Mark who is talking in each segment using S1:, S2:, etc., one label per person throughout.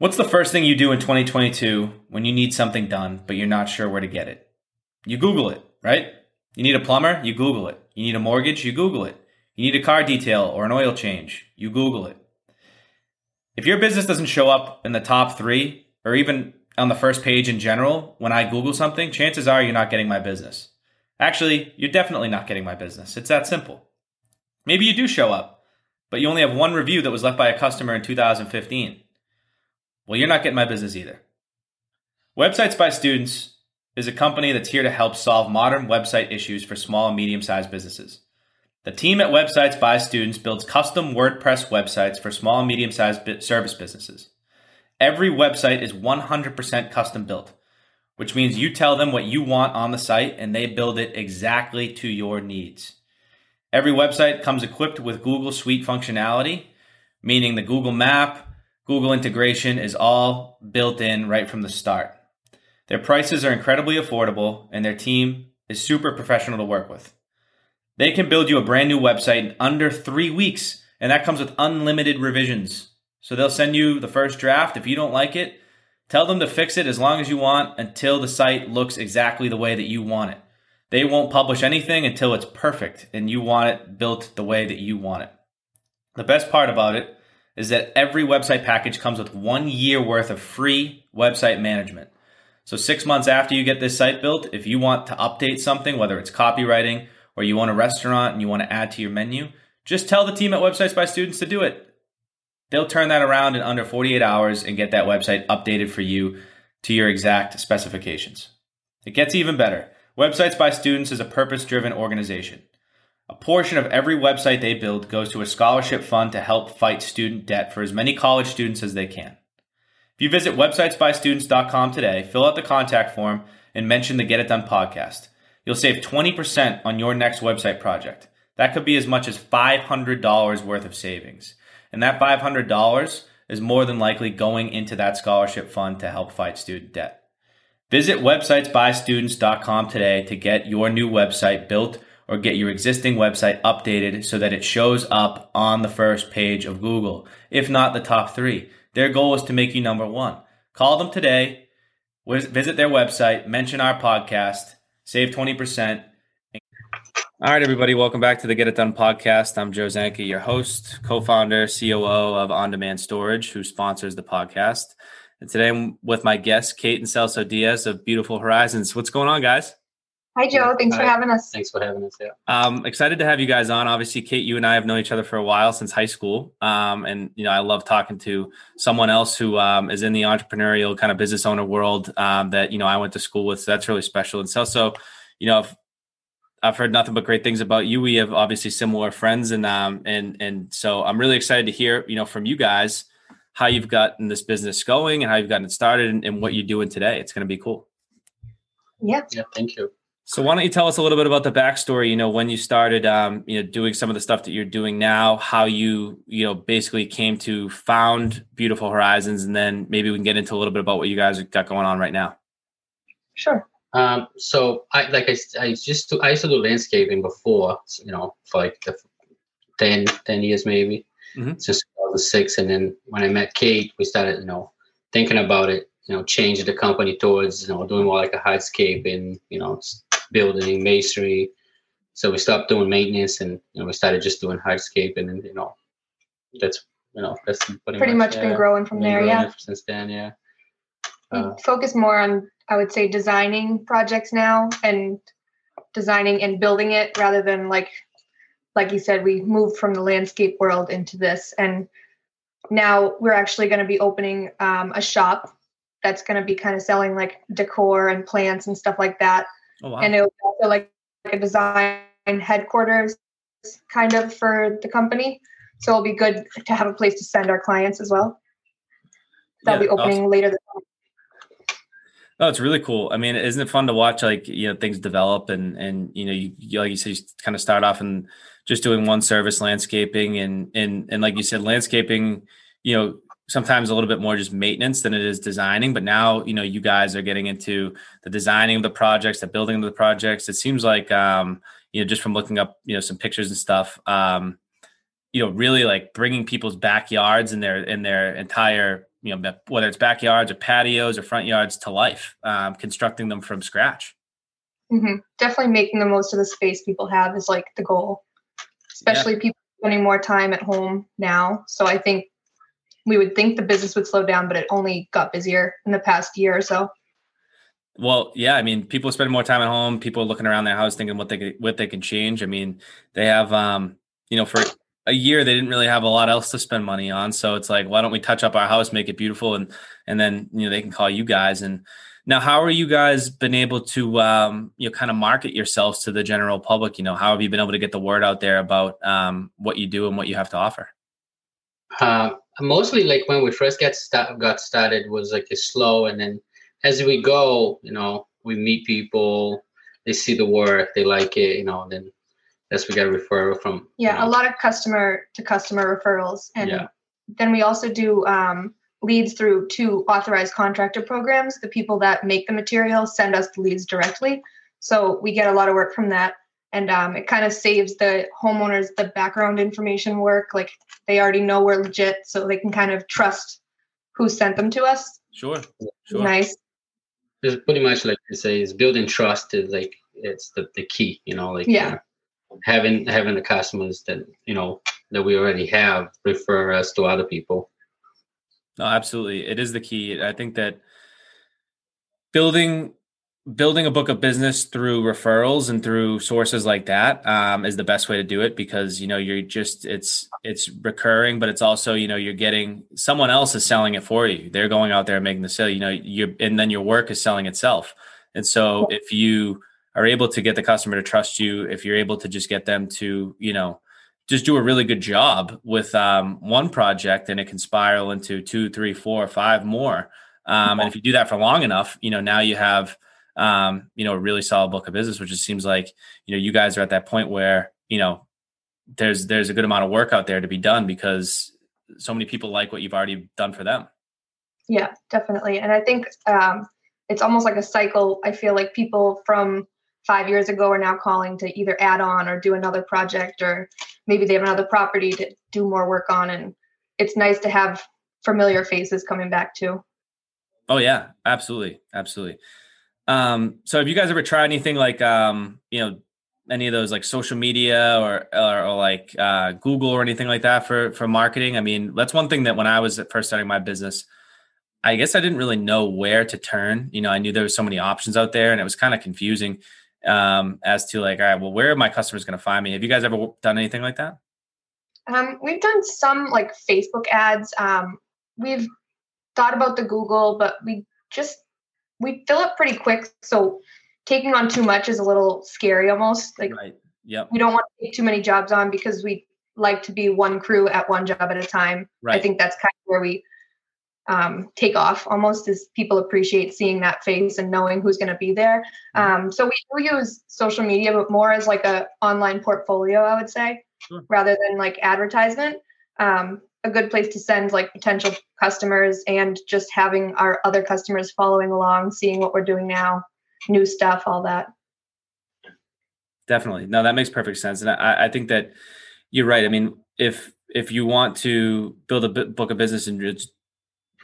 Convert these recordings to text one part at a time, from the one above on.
S1: What's the first thing you do in 2022 when you need something done, but you're not sure where to get it? You Google it, right? You need a plumber? You Google it. You need a mortgage? You Google it. You need a car detail or an oil change? You Google it. If your business doesn't show up in the top three or even on the first page in general when I Google something, chances are you're not getting my business. Actually, you're definitely not getting my business. It's that simple. Maybe you do show up, but you only have one review that was left by a customer in 2015. Well, you're not getting my business either. Websites by Students is a company that's here to help solve modern website issues for small and medium sized businesses. The team at Websites by Students builds custom WordPress websites for small and medium sized service businesses. Every website is 100% custom built, which means you tell them what you want on the site and they build it exactly to your needs. Every website comes equipped with Google Suite functionality, meaning the Google Map, Google integration is all built in right from the start. Their prices are incredibly affordable and their team is super professional to work with. They can build you a brand new website in under three weeks, and that comes with unlimited revisions. So they'll send you the first draft. If you don't like it, tell them to fix it as long as you want until the site looks exactly the way that you want it. They won't publish anything until it's perfect and you want it built the way that you want it. The best part about it is that every website package comes with one year worth of free website management. So, six months after you get this site built, if you want to update something, whether it's copywriting or you want a restaurant and you want to add to your menu, just tell the team at Websites by Students to do it. They'll turn that around in under 48 hours and get that website updated for you to your exact specifications. It gets even better. Websites by Students is a purpose driven organization. A portion of every website they build goes to a scholarship fund to help fight student debt for as many college students as they can. If you visit websitesbystudents.com today, fill out the contact form, and mention the Get It Done podcast, you'll save 20% on your next website project. That could be as much as $500 worth of savings. And that $500 is more than likely going into that scholarship fund to help fight student debt. Visit websitesbystudents.com today to get your new website built or get your existing website updated so that it shows up on the first page of Google, if not the top three. Their goal is to make you number one. Call them today, visit their website, mention our podcast, save 20%. All right, everybody, welcome back to the Get It Done podcast. I'm Joe Zanke, your host, co founder, COO of On Demand Storage, who sponsors the podcast. And today I'm with my guest, Kate and Celso Dias of Beautiful Horizons. What's going on, guys?
S2: Hi, Joe. Thanks Hi. for having us.
S3: Thanks for having us. Yeah.
S1: Um, excited to have you guys on. Obviously, Kate, you and I have known each other for a while since high school. Um, and, you know, I love talking to someone else who um, is in the entrepreneurial kind of business owner world um, that, you know, I went to school with. So that's really special. And so, so, you know, I've, I've heard nothing but great things about you. We have obviously similar friends. And, um, and, and so I'm really excited to hear, you know, from you guys how you've gotten this business going and how you've gotten it started and, and what you're doing today. It's going to be cool.
S2: Yeah.
S3: Yeah. Thank you.
S1: So why don't you tell us a little bit about the backstory? You know, when you started, um, you know, doing some of the stuff that you're doing now, how you, you know, basically came to found Beautiful Horizons, and then maybe we can get into a little bit about what you guys got going on right now.
S2: Sure.
S3: Um, so I like I, I just I used to do landscaping before, you know, for like the 10, 10 years maybe, mm-hmm. since 2006, and then when I met Kate, we started, you know, thinking about it, you know, changing the company towards, you know, doing more like a hardscape and you know building masonry. So we stopped doing maintenance and you know we started just doing hardscape and you know that's you know that's
S2: pretty, pretty much, much been growing from been there. Growing yeah.
S3: Since then, yeah.
S2: Uh, focus more on I would say designing projects now and designing and building it rather than like like you said we moved from the landscape world into this and now we're actually going to be opening um, a shop that's going to be kind of selling like decor and plants and stuff like that Oh, wow. And it was also like a design headquarters kind of for the company. So it'll be good to have a place to send our clients as well. That'll yeah, be opening awesome. later this month.
S1: Oh, it's really cool. I mean, isn't it fun to watch like you know things develop and and you know you, you like you said you kind of start off and just doing one service landscaping and and and like you said landscaping, you know sometimes a little bit more just maintenance than it is designing but now you know you guys are getting into the designing of the projects the building of the projects it seems like um you know just from looking up you know some pictures and stuff um you know really like bringing people's backyards and their in their entire you know whether it's backyards or patios or front yards to life, um, constructing them from scratch.
S2: Mm-hmm. Definitely making the most of the space people have is like the goal, especially yeah. people spending more time at home now. So I think we would think the business would slow down, but it only got busier in the past year or so.
S1: Well, yeah, I mean, people spend more time at home. People looking around their house, thinking what they what they can change. I mean, they have, um, you know, for a year they didn't really have a lot else to spend money on, so it's like, why don't we touch up our house, make it beautiful, and and then you know they can call you guys. And now, how are you guys been able to, um, you know, kind of market yourselves to the general public? You know, how have you been able to get the word out there about um, what you do and what you have to offer?
S3: Uh, mostly, like when we first get st- got started, was like a slow, and then as we go, you know, we meet people, they see the work, they like it, you know, then that's we get a referral from.
S2: Yeah,
S3: you know.
S2: a lot of customer to customer referrals, and yeah. then we also do um, leads through two authorized contractor programs. The people that make the material send us the leads directly, so we get a lot of work from that, and um, it kind of saves the homeowners the background information work. Like they already know we're legit, so they can kind of trust who sent them to us.
S1: Sure, sure.
S2: Nice
S3: it's pretty much like you say is building trust is like it's the, the key you know like
S2: yeah
S3: uh, having having the customers that you know that we already have refer us to other people
S1: no absolutely it is the key i think that building building a book of business through referrals and through sources like that um, is the best way to do it because you know you're just it's it's recurring but it's also you know you're getting someone else is selling it for you. They're going out there and making the sale you know you and then your work is selling itself. And so if you are able to get the customer to trust you if you're able to just get them to you know just do a really good job with um, one project and it can spiral into two three four five more um, and if you do that for long enough you know now you have um, you know, a really solid book of business, which it seems like, you know, you guys are at that point where, you know, there's there's a good amount of work out there to be done because so many people like what you've already done for them.
S2: Yeah, definitely. And I think um, it's almost like a cycle. I feel like people from five years ago are now calling to either add on or do another project, or maybe they have another property to do more work on. And it's nice to have familiar faces coming back too.
S1: Oh yeah, absolutely, absolutely. Um, so have you guys ever tried anything like um, you know, any of those like social media or or, or like uh, Google or anything like that for for marketing? I mean, that's one thing that when I was first starting my business, I guess I didn't really know where to turn. You know, I knew there was so many options out there, and it was kind of confusing um, as to like, all right, well, where are my customers going to find me? Have you guys ever done anything like that?
S2: Um, we've done some like Facebook ads. Um, we've thought about the Google, but we just we fill up pretty quick. So taking on too much is a little scary almost. Like
S1: right. yep.
S2: we don't want to take too many jobs on because we like to be one crew at one job at a time. Right. I think that's kind of where we um, take off almost as people appreciate seeing that face and knowing who's going to be there. Mm-hmm. Um, so we do use social media, but more as like a online portfolio, I would say, sure. rather than like advertisement. Um, a good place to send like potential customers and just having our other customers following along, seeing what we're doing now, new stuff, all that.
S1: Definitely. No, that makes perfect sense. And I, I think that you're right. I mean, if if you want to build a book of business and just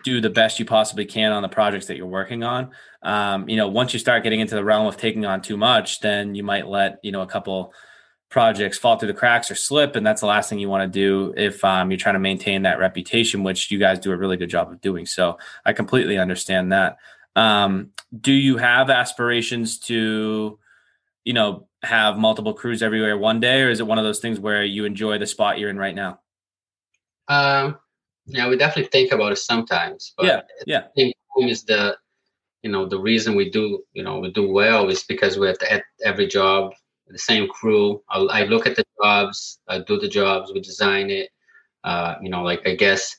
S1: do the best you possibly can on the projects that you're working on, um, you know, once you start getting into the realm of taking on too much, then you might let you know a couple projects fall through the cracks or slip and that's the last thing you want to do if um, you're trying to maintain that reputation which you guys do a really good job of doing. So i completely understand that. Um, do you have aspirations to you know have multiple crews everywhere one day or is it one of those things where you enjoy the spot you're in right now?
S3: Um yeah we definitely think about it sometimes
S1: but yeah yeah.
S3: I think is the you know the reason we do you know we do well is because we have to, at every job the same crew. I, I, look at the jobs, I do the jobs, we design it. Uh, you know, like I guess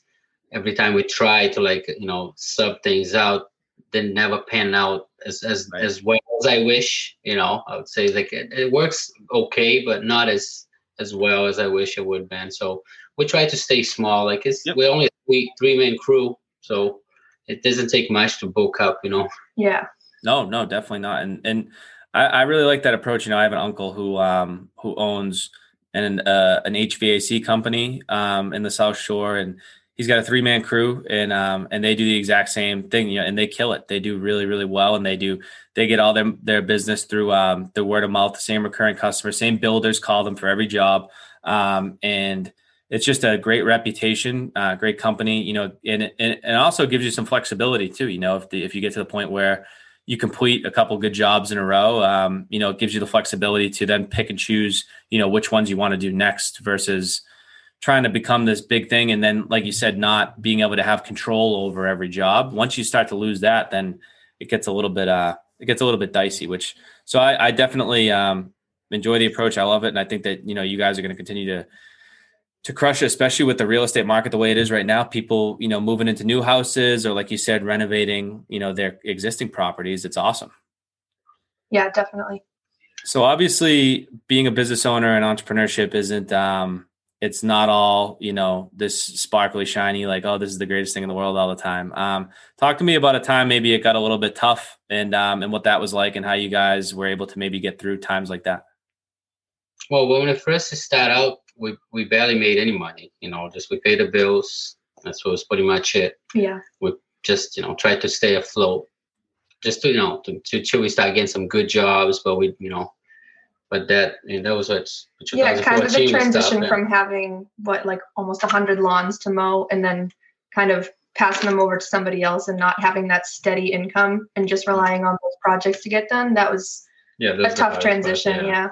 S3: every time we try to like you know sub things out, then never pan out as as right. as well as I wish. You know, I would say like it, it, works okay, but not as as well as I wish it would have been. So we try to stay small. Like it's yep. we're only a three three man crew, so it doesn't take much to book up. You know.
S2: Yeah.
S1: No, no, definitely not. And and I, I really like that approach. You know, I have an uncle who um, who owns an uh, an HVAC company um, in the South Shore, and he's got a three man crew and um and they do the exact same thing you know and they kill it they do really really well and they do they get all their their business through um the word of mouth the same recurring customers same builders call them for every job um and it's just a great reputation uh, great company you know and, and and also gives you some flexibility too you know if the, if you get to the point where you complete a couple good jobs in a row um, you know it gives you the flexibility to then pick and choose you know which ones you want to do next versus trying to become this big thing and then like you said not being able to have control over every job. Once you start to lose that then it gets a little bit uh it gets a little bit dicey which so i, I definitely um enjoy the approach. I love it and i think that you know you guys are going to continue to to crush it especially with the real estate market the way it is right now people you know moving into new houses or like you said renovating you know their existing properties it's awesome.
S2: Yeah definitely.
S1: So obviously being a business owner and entrepreneurship isn't um it's not all you know this sparkly shiny like oh this is the greatest thing in the world all the time. Um, talk to me about a time maybe it got a little bit tough and um, and what that was like and how you guys were able to maybe get through times like that.
S3: Well when we first started out we, we barely made any money you know just we paid the bills. That's what was pretty much it.
S2: Yeah.
S3: We just you know tried to stay afloat. Just to you know to, to, till we start getting some good jobs but we you know but that and that was what
S2: yeah kind of the transition from having what like almost 100 lawns to mow and then kind of passing them over to somebody else and not having that steady income and just relying on those projects to get done that was
S3: yeah
S2: a tough transition part, yeah, yeah.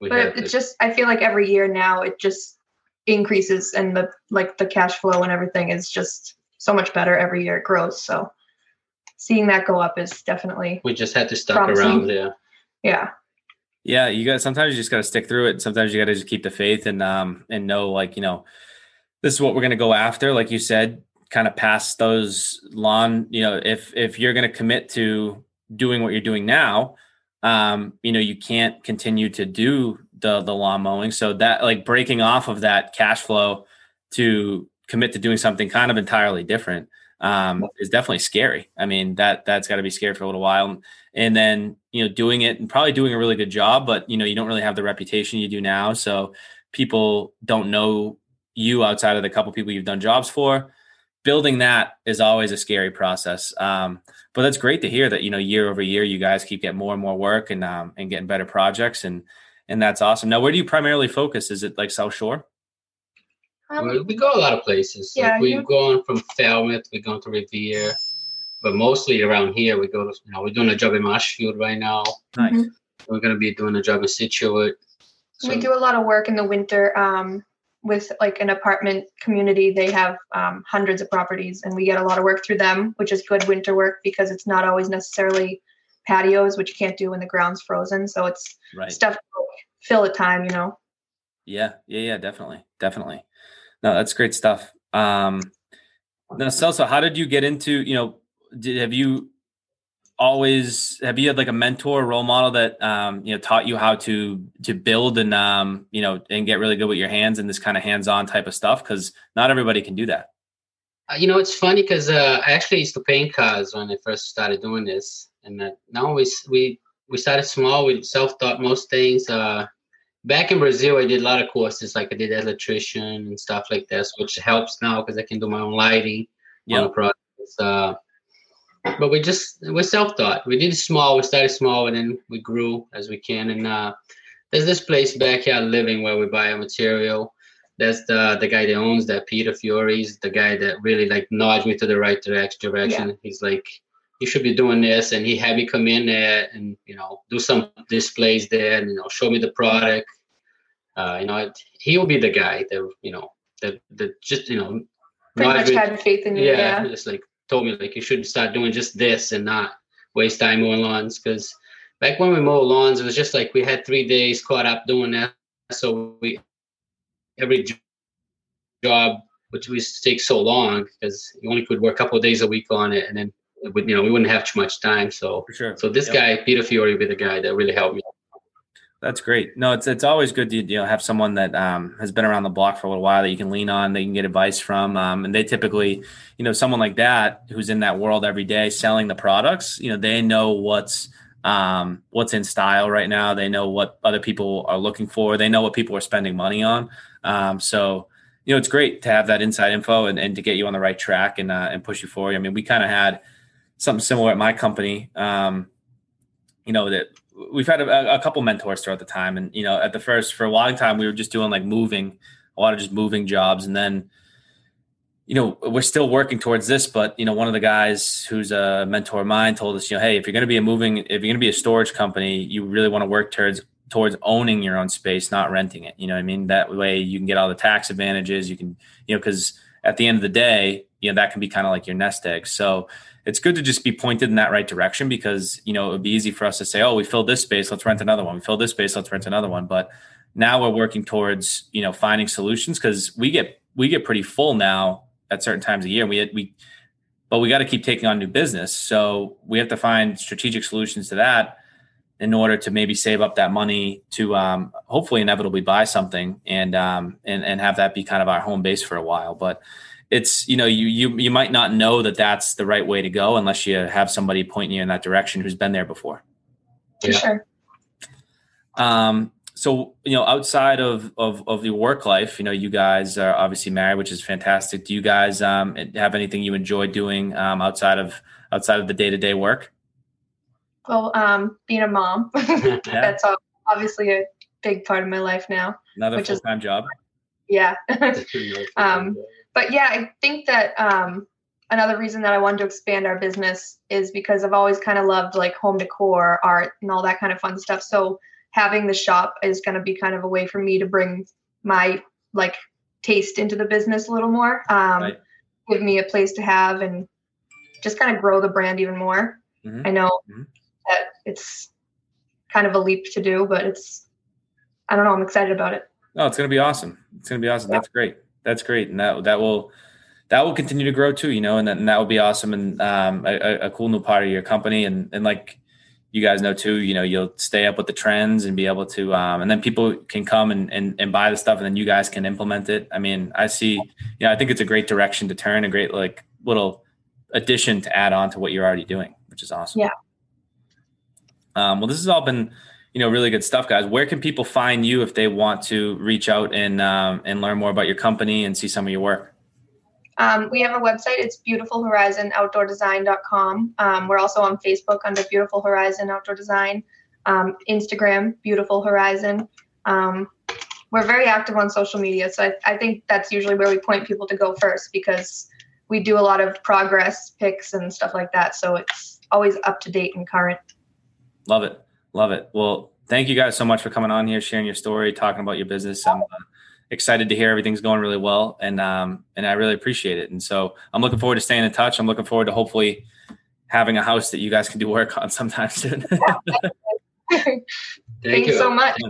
S2: But it's just i feel like every year now it just increases and the like the cash flow and everything is just so much better every year it grows so seeing that go up is definitely
S3: we just had to stuck promising. around Yeah.
S2: yeah
S1: yeah, you got sometimes you just got to stick through it. Sometimes you got to just keep the faith and um and know like you know this is what we're going to go after. Like you said, kind of past those lawn. You know, if if you're going to commit to doing what you're doing now, um, you know, you can't continue to do the the lawn mowing. So that like breaking off of that cash flow to commit to doing something kind of entirely different um, is definitely scary. I mean, that that's got to be scary for a little while and then you know doing it and probably doing a really good job but you know you don't really have the reputation you do now so people don't know you outside of the couple people you've done jobs for building that is always a scary process um, but that's great to hear that you know year over year you guys keep getting more and more work and um, and getting better projects and and that's awesome now where do you primarily focus is it like south shore
S3: um, we go a lot of places yeah, like we've gone from falmouth we've gone to revere but mostly around here, we go to, you know, we're doing a job in Marshfield right now.
S1: Nice. Mm-hmm.
S3: We're going to be doing a job in Scituate.
S2: So. We do a lot of work in the winter um, with like an apartment community. They have um, hundreds of properties, and we get a lot of work through them, which is good winter work because it's not always necessarily patios, which you can't do when the ground's frozen. So it's right. stuff fill a time, you know.
S1: Yeah, yeah, yeah, definitely, definitely. No, that's great stuff. Um, now, Celso, how did you get into you know did have you always have you had like a mentor role model that um, you know taught you how to to build and um, you know and get really good with your hands and this kind of hands-on type of stuff because not everybody can do that
S3: uh, you know it's funny because uh, i actually used to paint cars when i first started doing this and uh, now we we we started small we self-taught most things uh, back in brazil i did a lot of courses like i did electrician and stuff like this which helps now because i can do my own lighting
S1: yeah.
S3: on the projects uh, but we just we self-taught. We did small. We started small, and then we grew as we can. And uh, there's this place backyard living where we buy our material. That's the the guy that owns that. Peter Fiore's the guy that really like nods me to the right direction. Yeah. He's like, you should be doing this, and he had me come in there and you know do some displays there, and you know show me the product. Uh, you know, he'll be the guy that you know that that just you know
S2: pretty much had faith in you. Yeah,
S3: yeah, just like told me like you should start doing just this and not waste time mowing lawns because back when we mowed lawns it was just like we had three days caught up doing that so we every job which we used to take so long because you only could work a couple of days a week on it and then it would, you know we wouldn't have too much time so
S1: sure.
S3: so this yep. guy peter fiore would be the guy that really helped me
S1: that's great. No, it's it's always good to you know have someone that um, has been around the block for a little while that you can lean on, that you can get advice from, um, and they typically, you know, someone like that who's in that world every day selling the products, you know, they know what's um, what's in style right now. They know what other people are looking for. They know what people are spending money on. Um, so you know, it's great to have that inside info and, and to get you on the right track and uh, and push you forward. I mean, we kind of had something similar at my company. Um, you know that we've had a, a, couple mentors throughout the time, and you know, at the first for a long time we were just doing like moving, a lot of just moving jobs, and then you know, we're still working towards this, but you know, one of the guys who's a mentor of mine told us, you know, hey, if you're going to be a moving, if you're going to be a storage company, you really want to work towards towards owning your own space, not renting it. You know, I mean, that way you can get all the tax advantages. You can, you know, because at the end of the day, you know, that can be kind of like your nest egg. So it's good to just be pointed in that right direction because you know it would be easy for us to say, oh, we filled this space, let's rent another one. We filled this space, let's rent another one. But now we're working towards you know finding solutions because we get we get pretty full now at certain times of year. We we, but we got to keep taking on new business. So we have to find strategic solutions to that in order to maybe save up that money to um, hopefully inevitably buy something and um, and and have that be kind of our home base for a while. But it's you know you you you might not know that that's the right way to go unless you have somebody pointing you in that direction who's been there before.
S2: For yeah. sure.
S1: Um, so you know outside of, of of your work life you know you guys are obviously married which is fantastic do you guys um, have anything you enjoy doing um, outside of outside of the day-to-day work
S2: well um, being a mom yeah. that's obviously a big part of my life now
S1: another full-time is, job
S2: yeah um, but yeah i think that um, another reason that i wanted to expand our business is because i've always kind of loved like home decor art and all that kind of fun stuff so having the shop is going to be kind of a way for me to bring my like taste into the business a little more um, right. give me a place to have and just kind of grow the brand even more mm-hmm. i know mm-hmm. that it's kind of a leap to do but it's i don't know i'm excited about it
S1: no it's going to be awesome it's going to be awesome yeah. that's great that's great and that that will that will continue to grow too you know and that, and that will be awesome and um, a, a cool new part of your company and and like you guys know too, you know, you'll stay up with the trends and be able to, um, and then people can come and, and, and buy the stuff and then you guys can implement it. I mean, I see, you know, I think it's a great direction to turn, a great like little addition to add on to what you're already doing, which is awesome.
S2: Yeah.
S1: Um, well, this has all been, you know, really good stuff, guys. Where can people find you if they want to reach out and, um, and learn more about your company and see some of your work?
S2: Um, we have a website. It's beautifulhorizonoutdoordesign.com. Um, we're also on Facebook under Beautiful Horizon Outdoor Design, um, Instagram, Beautiful Horizon. Um, we're very active on social media. So I, I, think that's usually where we point people to go first because we do a lot of progress pics and stuff like that. So it's always up to date and current.
S1: Love it. Love it. Well, thank you guys so much for coming on here, sharing your story, talking about your business. I'm, uh, excited to hear everything's going really well, and um, and I really appreciate it. And so I'm looking forward to staying in touch. I'm looking forward to hopefully having a house that you guys can do work on sometime soon.
S2: Thank you so much.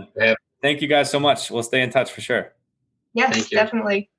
S1: Thank you guys so much. We'll stay in touch for sure.
S2: Yes, definitely.